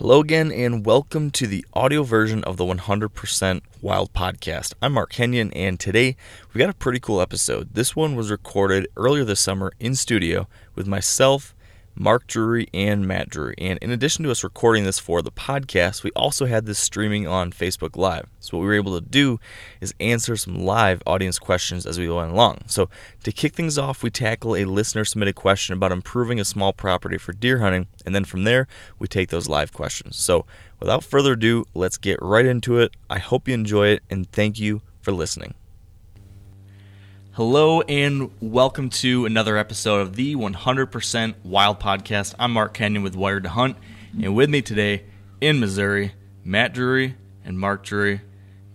Hello again, and welcome to the audio version of the 100% Wild podcast. I'm Mark Kenyon, and today we got a pretty cool episode. This one was recorded earlier this summer in studio with myself Mark Drury and Matt Drury. And in addition to us recording this for the podcast, we also had this streaming on Facebook Live. So, what we were able to do is answer some live audience questions as we went along. So, to kick things off, we tackle a listener submitted question about improving a small property for deer hunting. And then from there, we take those live questions. So, without further ado, let's get right into it. I hope you enjoy it, and thank you for listening. Hello and welcome to another episode of the 100% Wild Podcast. I'm Mark Kenyon with Wired to Hunt, and with me today in Missouri, Matt Drury and Mark Drury.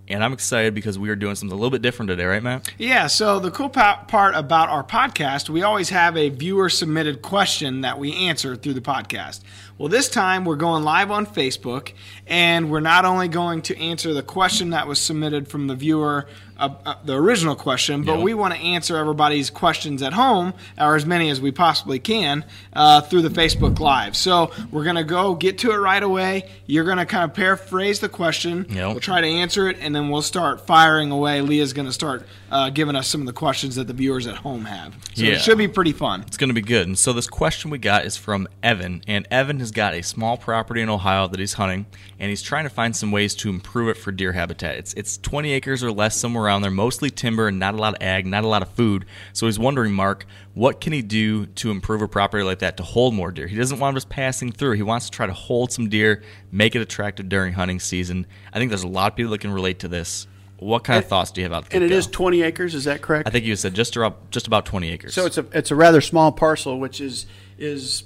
And I'm excited because we are doing something a little bit different today, right, Matt? Yeah, so the cool part about our podcast, we always have a viewer submitted question that we answer through the podcast. Well, this time we're going live on Facebook, and we're not only going to answer the question that was submitted from the viewer, uh, uh, the original question, but yep. we want to answer everybody's questions at home, or as many as we possibly can, uh, through the Facebook Live. So we're going to go get to it right away. You're going to kind of paraphrase the question. Yep. We'll try to answer it, and then we'll start firing away. Leah's going to start uh, giving us some of the questions that the viewers at home have. So yeah. it should be pretty fun. It's going to be good. And so this question we got is from Evan, and Evan has got a small property in Ohio that he's hunting, and he's trying to find some ways to improve it for deer habitat. It's it's 20 acres or less somewhere around there, mostly timber and not a lot of ag, not a lot of food. So he's wondering, Mark, what can he do to improve a property like that to hold more deer? He doesn't want them just passing through. He wants to try to hold some deer, make it attractive during hunting season. I think there's a lot of people that can relate to this. What kind of thoughts do you have about? And it is 20 acres. Is that correct? I think you said just about just about 20 acres. So it's a it's a rather small parcel, which is is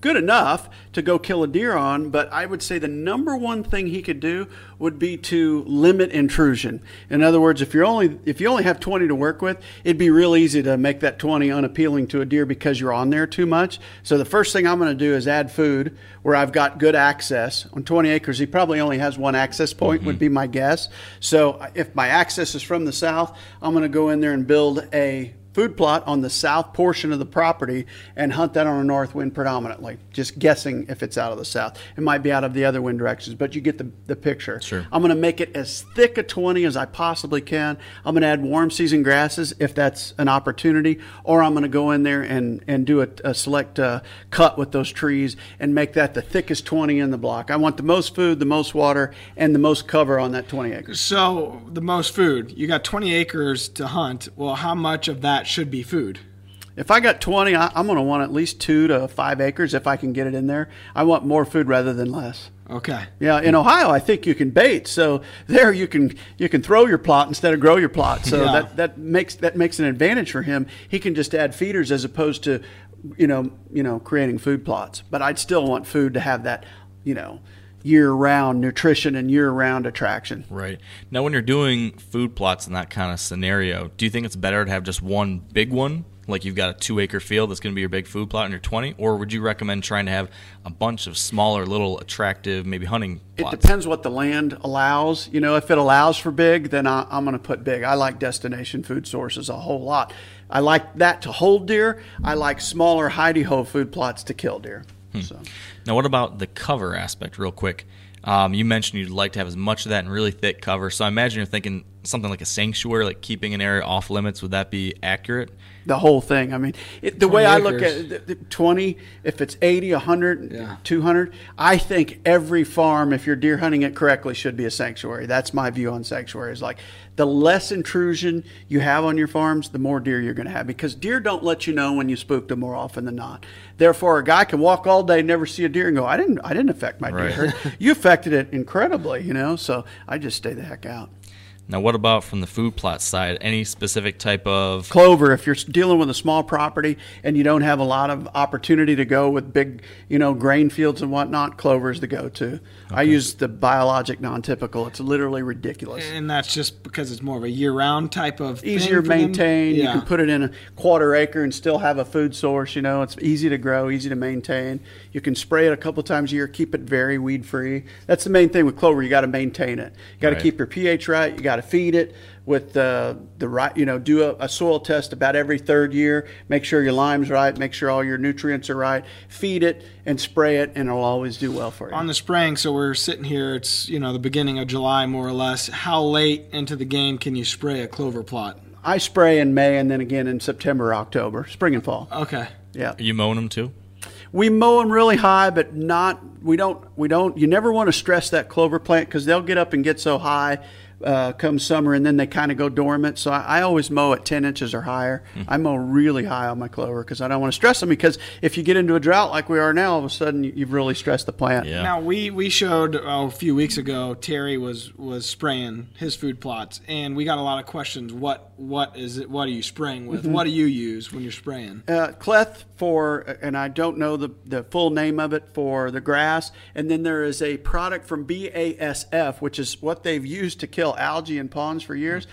good enough to go kill a deer on, but I would say the number one thing he could do would be to limit intrusion. In other words, if you're only if you only have 20 to work with, it'd be real easy to make that 20 unappealing to a deer because you're on there too much. So the first thing I'm going to do is add food where I've got good access. On 20 acres, he probably only has one access point mm-hmm. would be my guess. So if my access is from the south, I'm going to go in there and build a food plot on the south portion of the property and hunt that on a north wind predominantly. Just guessing if it's out of the south. It might be out of the other wind directions, but you get the, the picture. Sure. I'm going to make it as thick a 20 as I possibly can. I'm going to add warm season grasses if that's an opportunity, or I'm going to go in there and, and do a, a select uh, cut with those trees and make that the thickest 20 in the block. I want the most food, the most water, and the most cover on that 20 acres. So, the most food. You got 20 acres to hunt. Well, how much of that should be food. If I got 20, I, am going to want at least two to five acres if I can get it in there. I want more food rather than less. Okay. Yeah, in Ohio, I think you can bait. So there, you can you can throw your plot instead of grow your plot. So yeah. that, that makes that makes an advantage for him. He can just add feeders as opposed to, you know, you know, creating food plots. But I'd still want food to have that, you know, year round nutrition and year round attraction. Right. Now, when you're doing food plots in that kind of scenario, do you think it's better to have just one big one? Like you've got a two acre field that's going to be your big food plot in your 20? Or would you recommend trying to have a bunch of smaller, little attractive, maybe hunting plots? It depends what the land allows. You know, if it allows for big, then I, I'm going to put big. I like destination food sources a whole lot. I like that to hold deer. I like smaller, hidey ho food plots to kill deer. Hmm. So. Now, what about the cover aspect, real quick? Um, you mentioned you'd like to have as much of that in really thick cover. So I imagine you're thinking something like a sanctuary, like keeping an area off limits. Would that be accurate? The whole thing. I mean, it, the way acres. I look at it, the, the 20, if it's 80, 100, yeah. 200, I think every farm, if you're deer hunting it correctly, should be a sanctuary. That's my view on sanctuaries. Like the less intrusion you have on your farms, the more deer you're going to have because deer don't let you know when you spooked them more often than not. Therefore, a guy can walk all day, never see a deer, and go, "I didn't, I didn't affect my right. deer. you affected it incredibly, you know." So I just stay the heck out. Now, what about from the food plot side? Any specific type of clover? If you're dealing with a small property and you don't have a lot of opportunity to go with big, you know, grain fields and whatnot, clover is the go-to. Okay. I use the biologic non-typical. It's literally ridiculous, and that's just because it's more of a year-round type of easier to maintain. Yeah. You can put it in a quarter acre and still have a food source. You know, it's easy to grow, easy to maintain. You can spray it a couple times a year, keep it very weed-free. That's the main thing with clover. You got to maintain it. You got to right. keep your pH right. You got to feed it with the the right, you know, do a, a, soil test about every third year. Make sure your lime's right. Make sure all your nutrients are right. Feed it and spray it, and it'll always do well for you. On the spraying, so we're sitting here. It's you know the beginning of July, more or less. How late into the game can you spray a clover plot? I spray in May and then again in September, October, spring and fall. Okay. Yeah. Are you mowing them too? We mow them really high, but not. We don't. We don't. You never want to stress that clover plant because they'll get up and get so high uh, come summer, and then they kind of go dormant. So I, I, always mow at 10 inches or higher. Mm-hmm. I mow really high on my clover because I don't want to stress them. Because if you get into a drought like we are now, all of a sudden you've really stressed the plant. Yeah. Now we we showed oh, a few weeks ago Terry was was spraying his food plots, and we got a lot of questions. What what is it? What are you spraying with? Mm-hmm. What do you use when you're spraying? Uh, Cleth for, and I don't know the the full name of it for the grass, and then there is a product from BASF, which is what they've used to kill algae in ponds for years,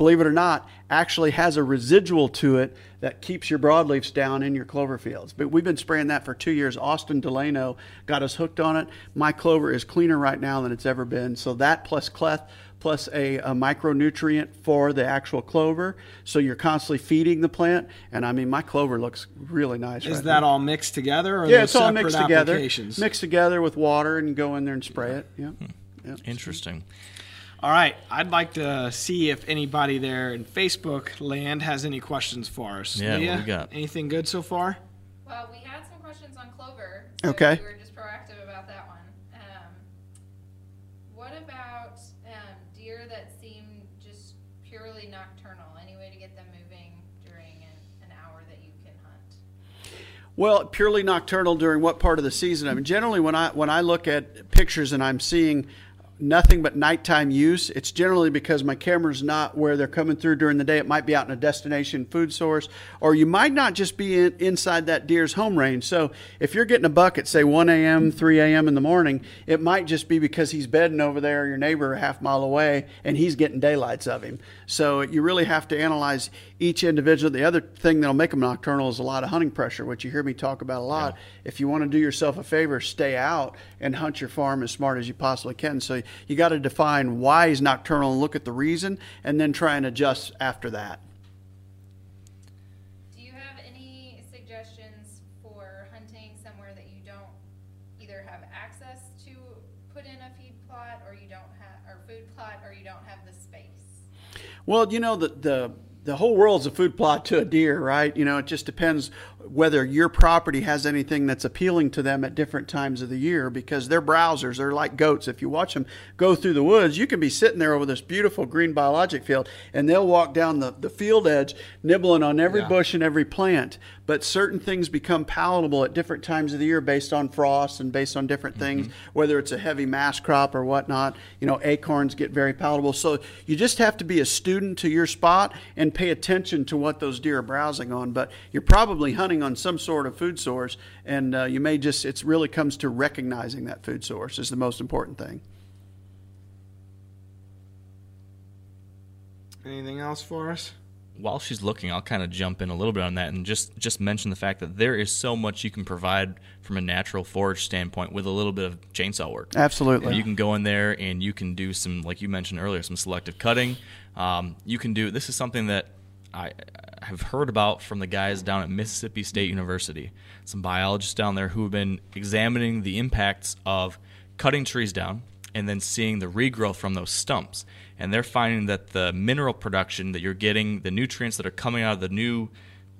believe it or not, actually has a residual to it that keeps your broadleafs down in your clover fields. But we've been spraying that for two years. Austin Delano got us hooked on it. My clover is cleaner right now than it's ever been. So that plus cleth plus a, a, micronutrient for the actual clover. So you're constantly feeding the plant. And I mean, my clover looks really nice. Is right that now. all mixed together? yeah, it's all mixed together. Mixed together with water and go in there and spray it. Yeah. Hmm. yeah. Interesting. All right, I'd like to see if anybody there in Facebook land has any questions for us. Yeah, Leah, what we got? Anything good so far? Well, we had some questions on clover. So okay. We were just proactive about that one. Um, what about um, deer that seem just purely nocturnal? Any way to get them moving during an, an hour that you can hunt? Well, purely nocturnal during what part of the season? I mean, generally when I when I look at pictures and I'm seeing nothing but nighttime use. It's generally because my camera's not where they're coming through during the day. It might be out in a destination food source, or you might not just be in, inside that deer's home range. So if you're getting a buck at say 1 a.m., 3 a.m. in the morning, it might just be because he's bedding over there, your neighbor a half mile away, and he's getting daylights of him. So you really have to analyze each individual. The other thing that'll make them nocturnal is a lot of hunting pressure, which you hear me talk about a lot. Yeah. If you want to do yourself a favor, stay out and hunt your farm as smart as you possibly can. So you got to define why he's nocturnal and look at the reason, and then try and adjust after that. Do you have any suggestions for hunting somewhere that you don't either have access to put in a feed plot, or you don't have, or food plot, or you don't have the space? Well, you know the the the whole world's a food plot to a deer, right? You know, it just depends whether your property has anything that's appealing to them at different times of the year because they're browsers. They're like goats. If you watch them go through the woods, you can be sitting there over this beautiful green biologic field and they'll walk down the, the field edge nibbling on every yeah. bush and every plant. But certain things become palatable at different times of the year based on frost and based on different mm-hmm. things, whether it's a heavy mass crop or whatnot. You know, acorns get very palatable. So you just have to be a student to your spot and pay attention to what those deer are browsing on. But you're probably hunting on some sort of food source, and uh, you may just, it really comes to recognizing that food source is the most important thing. Anything else for us? While she's looking, I'll kind of jump in a little bit on that and just just mention the fact that there is so much you can provide from a natural forage standpoint with a little bit of chainsaw work. Absolutely, and you can go in there and you can do some, like you mentioned earlier, some selective cutting. Um, you can do this is something that I have heard about from the guys down at Mississippi State University, some biologists down there who have been examining the impacts of cutting trees down and then seeing the regrowth from those stumps. And they're finding that the mineral production that you're getting, the nutrients that are coming out of the new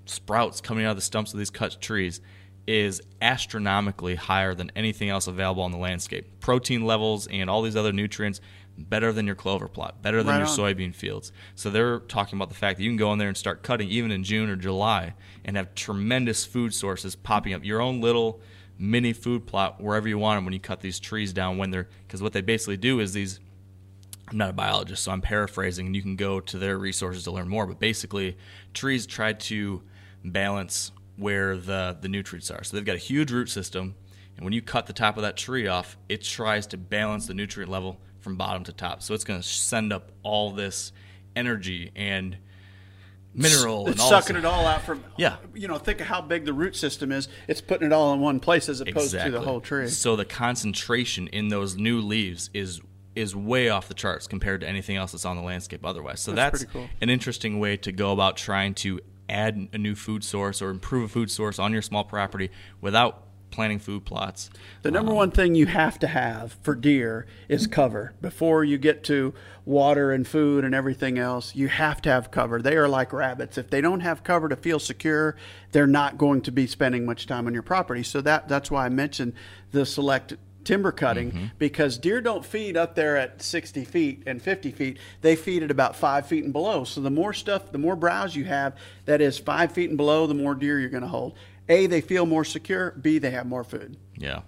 sprouts coming out of the stumps of these cut trees, is astronomically higher than anything else available on the landscape. Protein levels and all these other nutrients better than your clover plot, better than right your on. soybean fields. So they're talking about the fact that you can go in there and start cutting even in June or July and have tremendous food sources popping up. Your own little mini food plot wherever you want them when you cut these trees down when they're because what they basically do is these I'm not a biologist, so I'm paraphrasing, and you can go to their resources to learn more. But basically, trees try to balance where the, the nutrients are. So they've got a huge root system, and when you cut the top of that tree off, it tries to balance the nutrient level from bottom to top. So it's going to send up all this energy and mineral it's and sucking it all out from yeah you know think of how big the root system is it's putting it all in one place as opposed exactly. to the whole tree so the concentration in those new leaves is is way off the charts compared to anything else that's on the landscape otherwise. So That's that's, pretty cool. an interesting way to go about trying to add a new food source or improve a food source on your small property without planting food plots. The number one thing you have to have for deer is cover. Before you get to water and food and everything else, you have to have cover. They are like rabbits. If they don't have cover to feel secure, they're not going to be spending much time on your property. So that that's why I mentioned the select timber cutting mm-hmm. because deer don't feed up there at 60 feet and 50 feet they feed at about five feet and below so the more stuff the more browse you have that is five feet and below the more deer you're going to hold a they feel more secure b they have more food Yeah.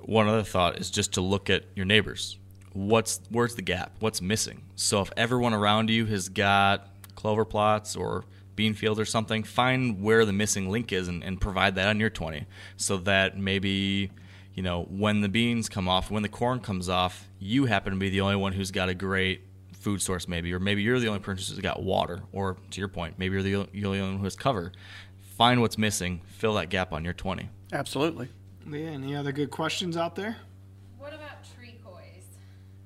One other thought is just to look at your neighbors. What's where's the gap? What's missing? So if everyone around you has got clover plots or bean fields or something, find where the missing link is and, and provide that on your 20 so that maybe you know when the beans come off, when the corn comes off, you happen to be the only one who's got a great food source maybe or maybe you're the only person who's got water or to your point, maybe you're the, you're the only one who has cover. Find what's missing, fill that gap on your 20. absolutely Yeah, any other good questions out there? What about tree coys?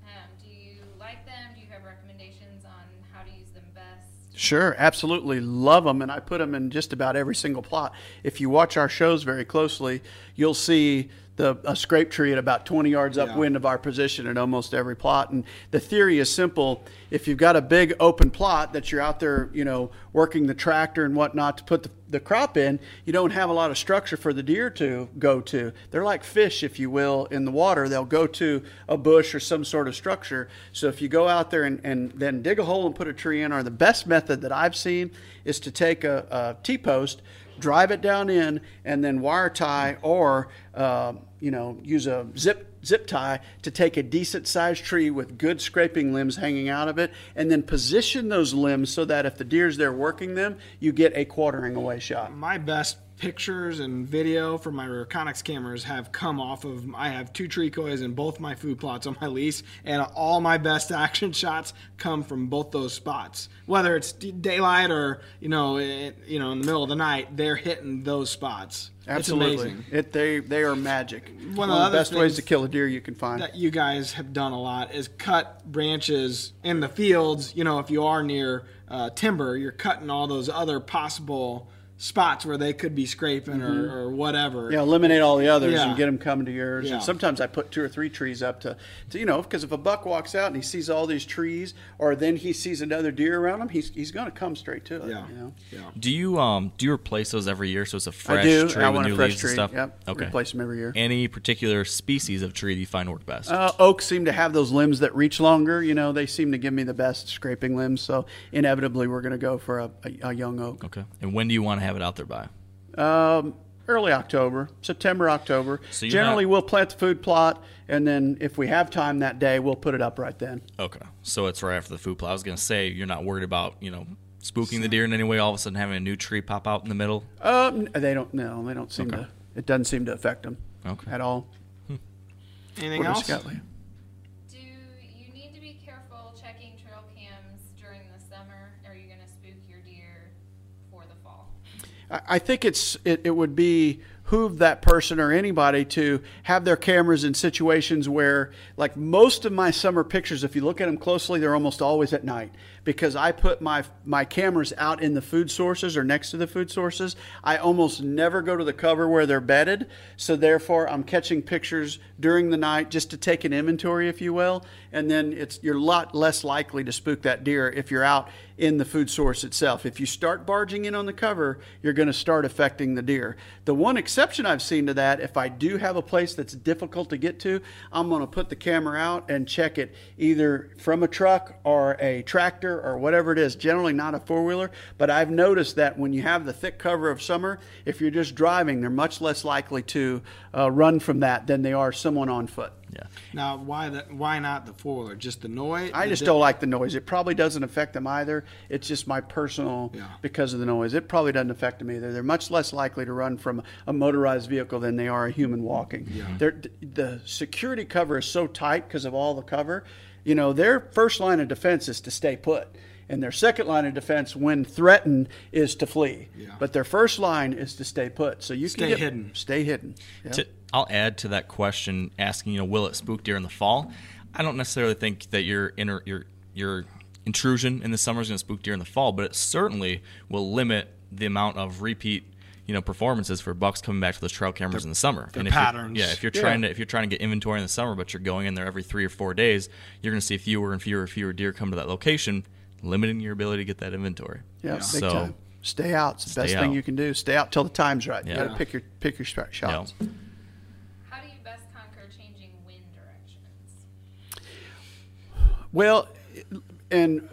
Um, do you like them? Do you have recommendations on how to use them best? Sure, absolutely love them, and I put them in just about every single plot. If you watch our shows very closely, you'll see the a scrape tree at about 20 yards Yeah. upwind of our position in almost every plot. And the theory is simple: if you've got a big open plot that you're out there, you know, working the tractor and whatnot to put the, the crop in, you don't have a lot of structure for the deer to go to. They're like fish, if you will, in the water. They'll go to a bush or some sort of structure. So if you go out there and, and then dig a hole and put a tree in, or the best method that I've seen is to take a, a T post, drive it down in, and then wire tie or uh, you know use a zip zip tie to take a decent sized tree with good scraping limbs hanging out of it, and then position those limbs so that if the deer's there working them, you get a quartering away shot. my best pictures and video from my Reconyx cameras have come off of I have two tree coys and both my food plots on my lease and all my best action shots come from both those spots whether it's daylight or you know it, you know in the middle of the night they're hitting those spots Absolutely, it they they are magic. One One of the best ways to kill a deer you can find. that you guys have done a lot is cut branches in the fields. You know, if you are near uh, timber, you're cutting all those other possible spots where they could be scraping or, or whatever. Mm-hmm. Yeah, eliminate all the others Yeah. and get them coming to yours. Yeah. And sometimes I put two or three trees up to, to you know, because if a buck walks out and he sees all these trees, or then he sees another deer around him, he's, he's going to come straight to it. Yeah. You know? Yeah. Do you um do you replace those every year so it's a fresh I do. tree I with want new a fresh leaves tree. and stuff? Yep. Okay. Replace them every year. Any particular species of tree that you find work best? Uh, oaks seem to have those limbs that reach longer. You know, they seem to give me the best scraping limbs. So inevitably, we're going to go for a, a, a young oak. okay. And when do you want to have it out there by? Um, early October, September, October. So Generally, not- we'll plant the food plot, and then if we have time that day, we'll put it up right then. Okay. So it's right after the food plot. I was gonna say you're not worried about you know spooking the deer in any way. All of a sudden having a new tree pop out in the middle. Um, they don't. No, they don't seem Okay. to. It doesn't seem to affect them Okay. at all. Anything What else? else, Scotty? Do you need to be careful checking trail cams during the summer? Are you going to spook your deer for the fall? I think it's it, it would be behoove that person or anybody to have their cameras in situations where, like most of my summer pictures, if you look at them closely, they're almost always at night. Because I put my my cameras out in the food sources or next to the food sources. I almost never go to the cover where they're bedded, so therefore I'm catching pictures during the night just to take an inventory, if you will, and then it's you're a lot less likely to spook that deer if you're out in the food source itself. If you start barging in on the cover, you're going to start affecting the deer. The one exception I've seen to that, if I do have a place that's difficult to get to, I'm going to put the camera out and check it either from a truck or a tractor or whatever it is. Generally not a four wheeler, but I've noticed that when you have the thick cover of summer, if you're just driving, they're much less likely to uh, run from that than they are someone on foot. Yeah. Now, why that? Why not the four wheeler? Just the noise? I just don't like the noise. It probably doesn't affect them either. It's just my personal Yeah. because of the noise. It probably doesn't affect them either. They're much less likely to run from a motorized vehicle than they are a human walking. They're, the security cover is so tight because of all the cover. You know, their first line of defense is to stay put. And their second line of defense, when threatened, is to flee. Yeah. But their first line is to stay put. So you Stay can get, hidden. Stay hidden. Yeah. To, I'll add to that question asking, you know, will it spook deer in the fall? I don't necessarily think that your inner your your intrusion in the summer is going to spook deer in the fall, but it certainly will limit the amount of repeat you know performances for bucks coming back to those trail cameras in the summer. their and if you're- patterns. Yeah, if you're Yeah. trying to if you're trying to get inventory in the summer, but you're going in there every three or four days, you're going to see fewer and fewer and fewer deer come to that location, limiting your ability to get that inventory. Yeah, big so time. Stay out. It's the Stay best thing you can do. Stay out till the time's right. You Yeah. got to pick your pick your sh- shots. How do you best conquer changing wind directions? Well, and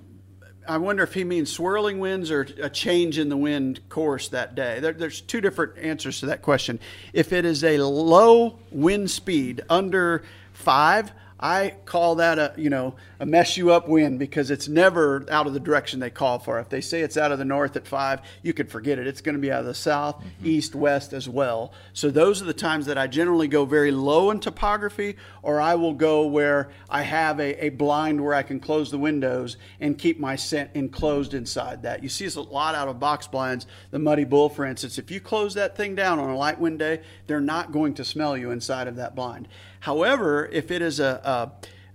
I wonder if he means swirling winds or a change in the wind course that day. There, there's two different answers to that question. If it is a low wind speed under five, I call that a you know a mess you up wind because it's never out of the direction they call for. If they say it's out of the north at five, you could forget it. It's going to be out of the south, mm-hmm. east, west as well. So those are the times that I generally go very low in topography, or I will go where I have a, a blind where I can close the windows and keep my scent enclosed inside that. You see this a lot out of box blinds. The Muddy Bull, for instance, if you close that thing down on a light wind day, they're not going to smell you inside of that blind. However, if it is a,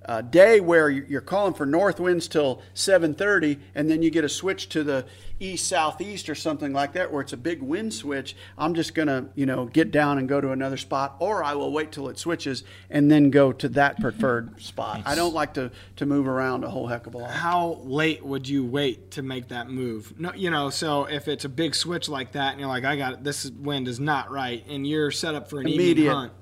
a, a day where you're calling for north winds till 7:30, and then you get a switch to the east southeast or something like that, where it's a big wind switch, I'm just gonna you know get down and go to another spot, or I will wait till it switches and then go to that preferred spot. I don't like to to move around a whole heck of a lot. How late would you wait to make that move? No, you know, so if it's a big switch like that, and you're like, I got it, this wind is not right, and you're set up for an evening Immediate. hunt.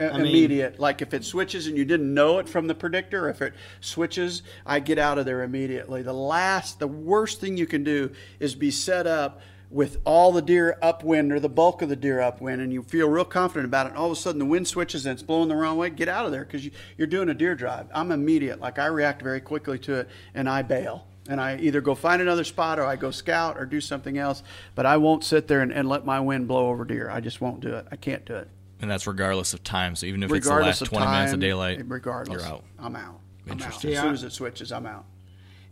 I mean- immediate. Like if it switches and you didn't know it from the predictor, if it switches, I get out of there immediately. The last, the worst thing you can do is be set up with all the deer upwind or the bulk of the deer upwind, and you feel real confident about it. And all of a sudden, the wind switches and it's blowing the wrong way. Get out of there because you, you're doing a deer drive. I'm immediate. Like I react very quickly to it, and I bail. And I either go find another spot or I go scout or do something else. But I won't sit there and, and let my wind blow over deer. I just won't do it. I can't do it and that's regardless of time. So even if it's the last of 20 minutes of daylight, regardless, you're out. I'm out. I'm out. As soon as it switches, I'm out.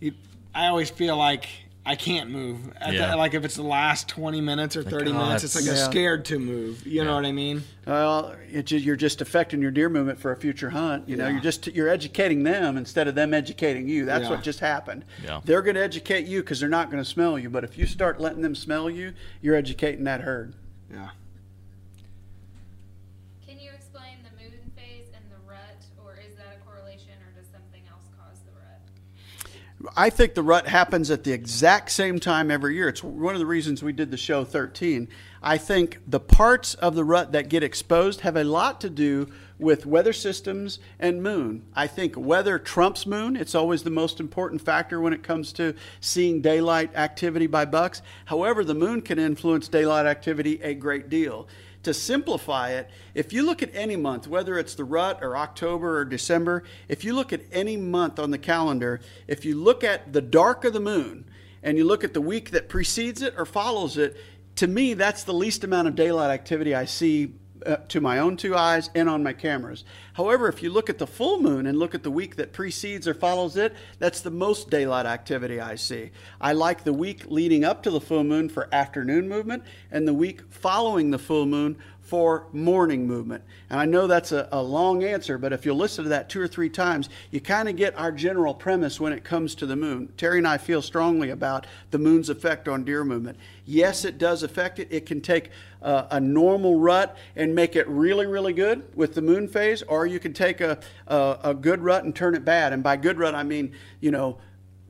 You- I always feel like I can't move. Yeah. the, like if it's the last 20 minutes or 30 oh, minutes, it's like that's- a Yeah. scared to move. You know what I mean? Well, it you're just affecting your deer movement for a future hunt. You know, you're just you're educating them instead of them educating you. That's Yeah. what just happened. Yeah. They're going to educate you because they're not going to smell you. But if you start letting them smell you, you're educating that herd. Yeah. Can you explain the moon phase and the rut, or is that a correlation, or does something else cause the rut? I think the rut happens at the exact same time every year. It's one of the reasons we did the show 13. I think the parts of the rut that get exposed have a lot to do with weather systems and moon. I think weather trumps moon. It's always the most important factor when it comes to seeing daylight activity by bucks. However, the moon can influence daylight activity a great deal to simplify it, if you look at any month, whether it's the rut or October or December, if you look at any month on the calendar, if you look at the dark of the moon and you look at the week that precedes it or follows it, to me, that's the least amount of daylight activity I see uh, to my own two eyes and on my cameras. However, if you look at the full moon and look at the week that precedes or follows it, that's the most daylight activity I see. I like the week leading up to the full moon for afternoon movement and the week following the full moon for morning movement. And I know that's a, a long answer, but if you'll listen to that two or three times, you kind of get our general premise when it comes to the moon. Terry and I feel strongly about the moon's effect on deer movement. Yes, it does affect it. It can take uh, a normal rut and make it really, really good with the moon phase, or you can take a, a, a good rut and turn it bad. And by good rut, I mean, you know,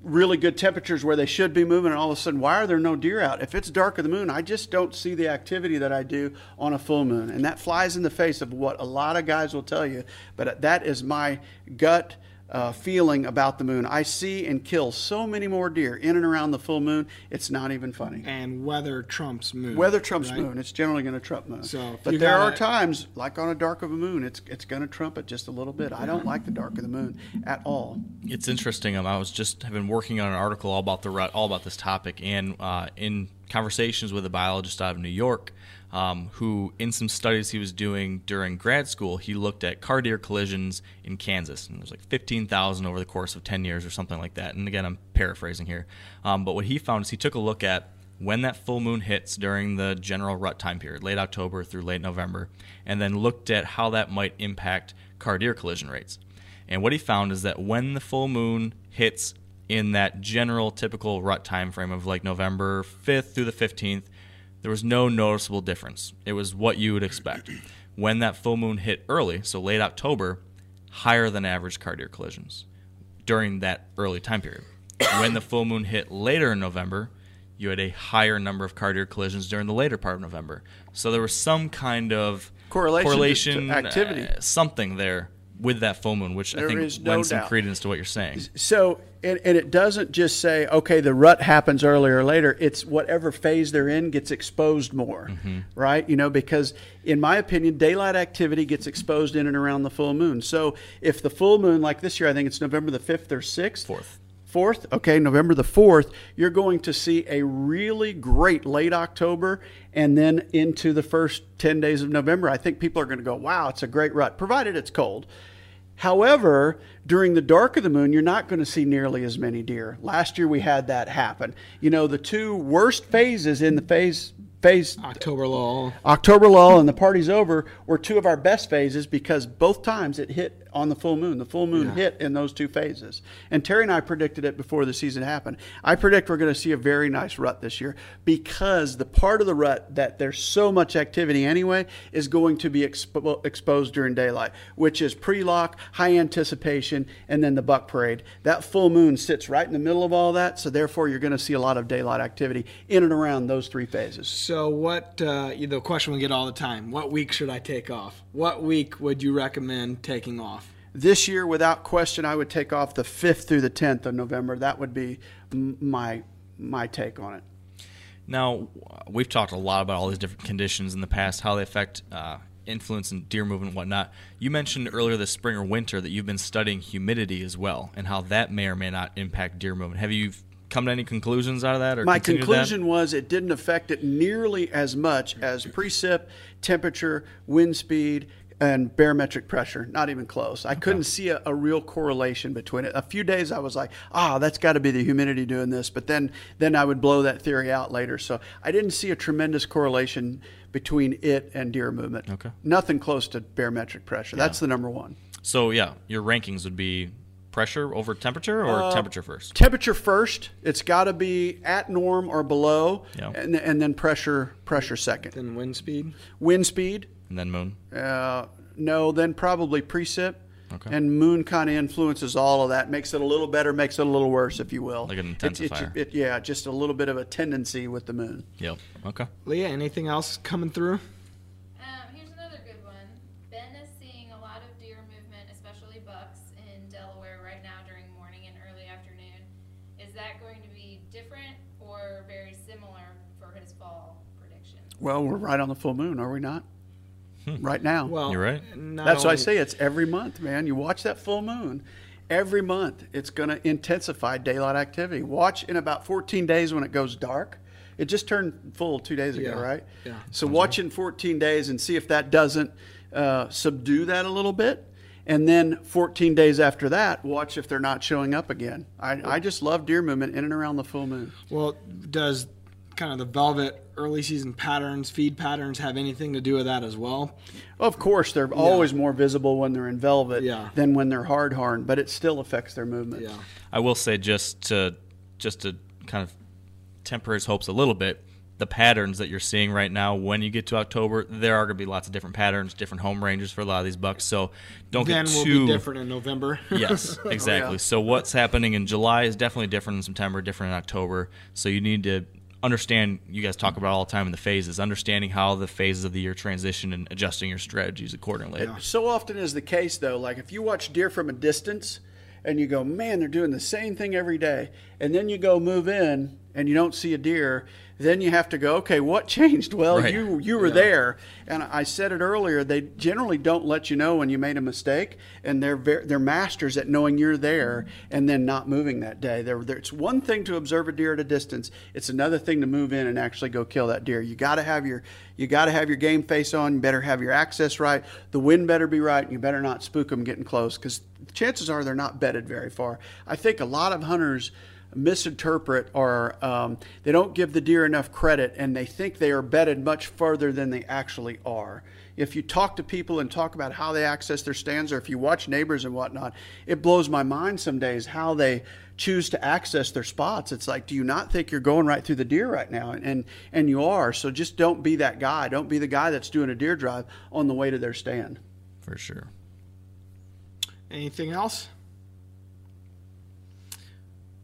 really good temperatures where they should be moving, and all of a sudden, why are there no deer out? If it's dark of the moon, I just don't see the activity that I do on a full moon. And that flies in the face of what a lot of guys will tell you, but that is my gut. Uh, feeling about the moon. I see and kill so many more deer in and around the full moon. It's not even funny. And weather trumps moon. Weather trumps right? moon. It's generally going to trump moon. So, but there got are a- times, like on a dark of a moon, it's it's going to trump it just a little bit. I don't like the dark of the moon at all. It's interesting. Um, I was just have been working on an article all about the rut, all about this topic, and uh, in conversations with a biologist out of New York, um, who in some studies he was doing during grad school, he looked at car deer collisions in Kansas, and there's like 15,000 over the course of 10 years or something like that. And again, I'm paraphrasing here, um, but what he found is he took a look at when that full moon hits during the general rut time period, late October through late November, and then looked at how that might impact car deer collision rates. And what he found is that when the full moon hits in that general typical rut time frame of like November 5th through the 15th, there was no noticeable difference. It was what you would expect. When that full moon hit early, so late October, higher than average car deer collisions during that early time period. when the full moon hit later in November, you had a higher number of car deer collisions during the later part of November. So there was some kind of Correlation correlation activity. uh, something there with that full moon, which There I think is no lends some doubt. credence to what you're saying. So, and, and it doesn't just say, okay, the rut happens earlier or later. It's whatever phase they're in gets exposed more, mm-hmm. right? You know, because in my opinion, daylight activity gets exposed in and around the full moon. So, if the full moon, like this year, I think it's November the 5th or 6th. Fourth. Fourth, okay, November the fourth, you're going to see a really great late October and then into the first 10 days of November. I think people are going to go, wow, it's a great rut, provided it's cold. However, during the dark of the moon, you're not going to see nearly as many deer. Last year we had that happen. You know, the two worst phases in the phase phase October lull. October lull and the party's over were two of our best phases because both times it hit on the full moon. The full moon Yeah. hit in those two phases. And Terry and I predicted it before the season happened. I predict we're going to see a very nice rut this year because the part of the rut that there's so much activity anyway is going to be expo- exposed during daylight, which is pre-lock, high anticipation, and then the buck parade. That full moon sits right in the middle of all that, so therefore you're going to see a lot of daylight activity in and around those three phases. So, what uh, the question we get all the time: What week should I take off? What week would you recommend taking off? This year, without question, I would take off the 5th through the 10th of November. That would be my my take on it. Now, we've talked a lot about all these different conditions in the past, how they affect uh, influence and deer movement and whatnot. You mentioned earlier this spring or winter that you've been studying humidity as well, and how that may or may not impact deer movement. Have you come to any conclusions out of that? Or My continued that? conclusion was it didn't affect it nearly as much as precip, temperature, wind speed, and barometric pressure. Not even close. I couldn't see a, a real correlation between it. A few days I was like, ah, that's got to be the humidity doing this. But then, then I would blow that theory out later. So I didn't see a tremendous correlation between it and deer movement. Okay. Nothing close to barometric pressure. That's the number one. So, yeah, your rankings would be pressure over temperature or Uh, temperature first? Temperature first. It's got to be at norm or below, Yeah. and, and then pressure pressure second. Then wind speed. Wind speed. And then moon? Uh, no, then probably precip. Okay. And moon kind of influences all of that, makes it a little better, makes it a little worse, if you will. Like an It's- it's- intensifier. it- yeah, just a little bit of a tendency with the moon. Yep. Okay. Leah, anything else coming through? Um, here's another good one. Ben is seeing a lot of deer movement, especially bucks, in Delaware right now during morning and early afternoon. Is that going to be different or very similar for his fall prediction? Well, we're right on the full moon, are we not? Right now. Well, You're right. That's why I say it's every month, man. You watch that full moon. Every month, it's going to intensify daylight activity. Watch in about 14 days when it goes dark. It just turned full two days ago, Yeah. right? Yeah. So watch in 14 days and see if that doesn't uh, subdue that a little bit. And then 14 days after that, watch if they're not showing up again. I, I just love deer movement in and around the full moon. Well, does kind of the velvet early season patterns, feed patterns, have anything to do with that as well? Of course, they're always more visible when they're in velvet Yeah. than when they're hard horn, but it still affects their movement. Yeah. I will say just to just to kind of temper his hopes a little bit. The patterns that you're seeing right now, when you get to October, there are going to be lots of different patterns, different home ranges for a lot of these bucks. So don't Then get will too be different in November. yes, oh, exactly. yeah. So what's happening in July is definitely different in September, different in October. So you need to understand. You guys talk about all the time in the phases, understanding how the phases of the year transition and adjusting your strategies accordingly. So often is the case, though. Like if you watch deer from a distance and you go, man, they're doing the same thing every day, and then you go move in and you don't see a deer, then you have to go, okay, what changed? Well, Right. you you were there, and I said it earlier. They generally don't let you know when you made a mistake, and they're ver- they're masters at knowing you're there and then not moving that day. They're, they're, it's one thing to observe a deer at a distance; it's another thing to move in and actually go kill that deer. You got to have your you got to have your game face on. You better have your access right. The wind better be right, and you better not spook them getting close because chances are they're not bedded very far. I think a lot of hunters misinterpret or um, they don't give the deer enough credit and they think they are bedded much further than they actually are. if you talk to people and talk about how they access their stands, or if you watch neighbors and whatnot, it blows my mind some days how they choose to access their spots. It's like, do you not think you're going right through the deer right now? And and you are. So just don't be that guy. Don't be the guy that's doing a deer drive on the way to their stand. For sure. Anything else?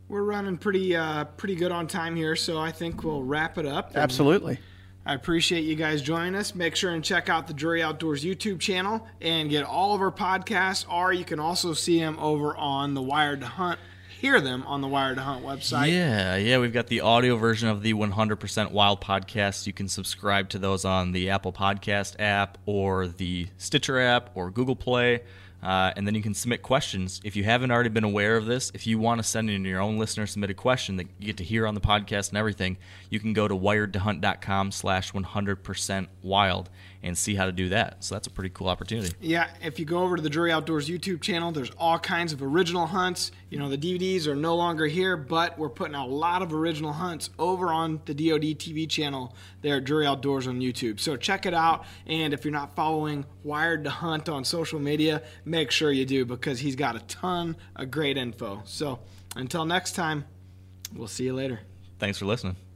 We're running pretty uh, pretty good on time here, so I think we'll wrap it up. Absolutely. I appreciate you guys joining us. Make sure and check out the Drury Outdoors YouTube channel and get all of our podcasts, or you can also see them over on the Wired to Hunt. Hear them on the Wired to Hunt website. Yeah, yeah, we've got the audio version of the 100% Wild podcast. You can subscribe to those on the Apple Podcast app or the Stitcher app or Google Play. Uh, and then you can submit questions. If you haven't already been aware of this, if you want to send in your own listener submitted question that you get to hear on the podcast and everything, you can go to wiredtohunt.com slash 100% wild and see how to do that. So that's a pretty cool opportunity. Yeah, if you go over to the Drury Outdoors YouTube channel, there's all kinds of original hunts. You know, the DVDs are no longer here, but we're putting out a lot of original hunts over on the DoD TV channel there at Drury Outdoors on YouTube. So check it out. And if you're not following Wired to Hunt on social media, make sure you do because he's got a ton of great info. So until next time, we'll see you later. Thanks for listening.